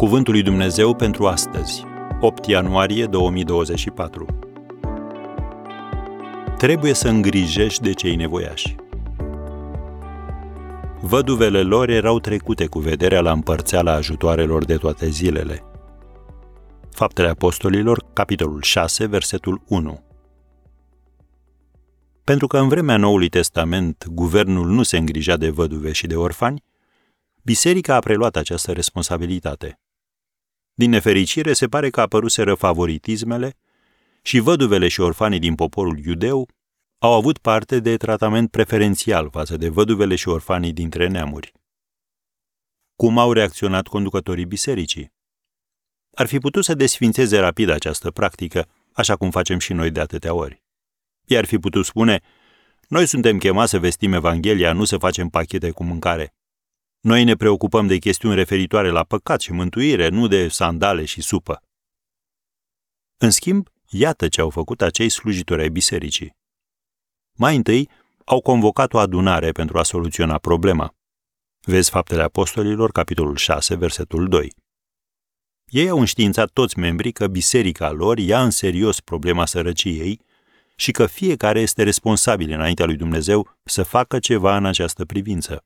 Cuvântul lui Dumnezeu pentru astăzi, 8 ianuarie 2024. Trebuie să îngrijești de cei nevoiași. Văduvele lor erau trecute cu vederea la împărțeala ajutoarelor de toate zilele. Faptele Apostolilor, capitolul 6, versetul 1. Pentru că în vremea Noului Testament guvernul nu se îngrija de văduve și de orfani, biserica a preluat această responsabilitate. Din nefericire, se pare că apăruseră favoritismele și văduvele și orfanii din poporul iudeu au avut parte de tratament preferențial față de văduvele și orfanii dintre neamuri. Cum au reacționat conducătorii bisericii? Ar fi putut să desfințeze rapid această practică, așa cum facem și noi de atâtea ori. I-ar fi putut spune, noi suntem chemați să vestim Evanghelia, nu să facem pachete cu mâncare. Noi ne preocupăm de chestiuni referitoare la păcat și mântuire, nu de sandale și supă. În schimb, iată ce au făcut acei slujitori ai bisericii. Mai întâi, au convocat o adunare pentru a soluționa problema. Vezi Faptele Apostolilor, capitolul 6, versetul 2. Ei au înștiințat toți membrii că biserica lor ia în serios problema sărăciei și că fiecare este responsabil înaintea lui Dumnezeu să facă ceva în această privință.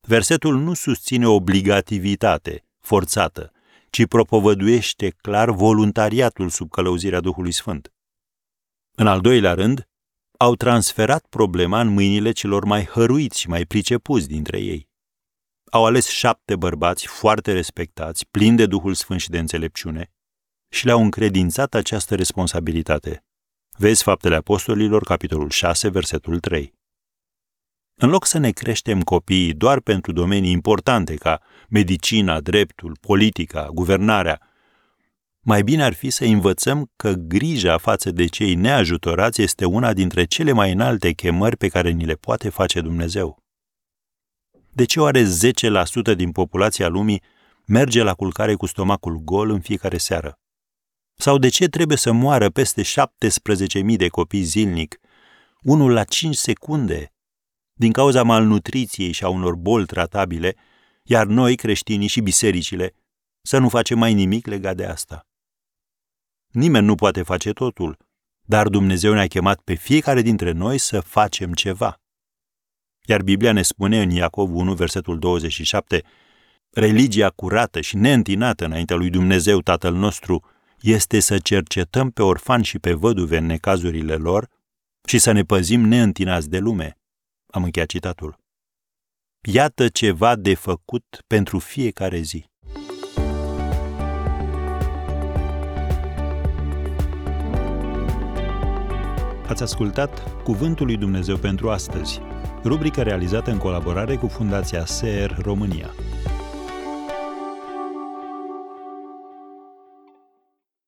Versetul nu susține obligativitate, forțată, ci propovăduiește clar voluntariatul sub călăuzirea Duhului Sfânt. În al doilea rând, au transferat problema în mâinile celor mai hăruiți și mai pricepuți dintre ei. Au ales șapte bărbați foarte respectați, plini de Duhul Sfânt și de înțelepciune, și le-au încredințat această responsabilitate. Vezi Faptele Apostolilor, capitolul 6, versetul 3. În loc să ne creștem copiii doar pentru domenii importante ca medicina, dreptul, politica, guvernarea, mai bine ar fi să învățăm că grija față de cei neajutorați este una dintre cele mai înalte chemări pe care ni le poate face Dumnezeu. De ce oare 10% din populația lumii merge la culcare cu stomacul gol în fiecare seară? Sau de ce trebuie să moară peste 17.000 de copii zilnic, unul la 5 secunde, din cauza malnutriției și a unor boli tratabile, iar noi, creștinii și bisericile, să nu facem mai nimic legat de asta. Nimeni nu poate face totul, dar Dumnezeu ne-a chemat pe fiecare dintre noi să facem ceva. Iar Biblia ne spune în Iacov 1, versetul 27, religia curată și neîntinată înaintea lui Dumnezeu Tatăl nostru este să cercetăm pe orfani și pe văduve în necazurile lor și să ne păzim neîntinați de lume. Am încheiat citatul. Iată ceva de făcut pentru fiecare zi. Ați ascultat Cuvântul lui Dumnezeu pentru astăzi, rubrica realizată în colaborare cu Fundația SER România.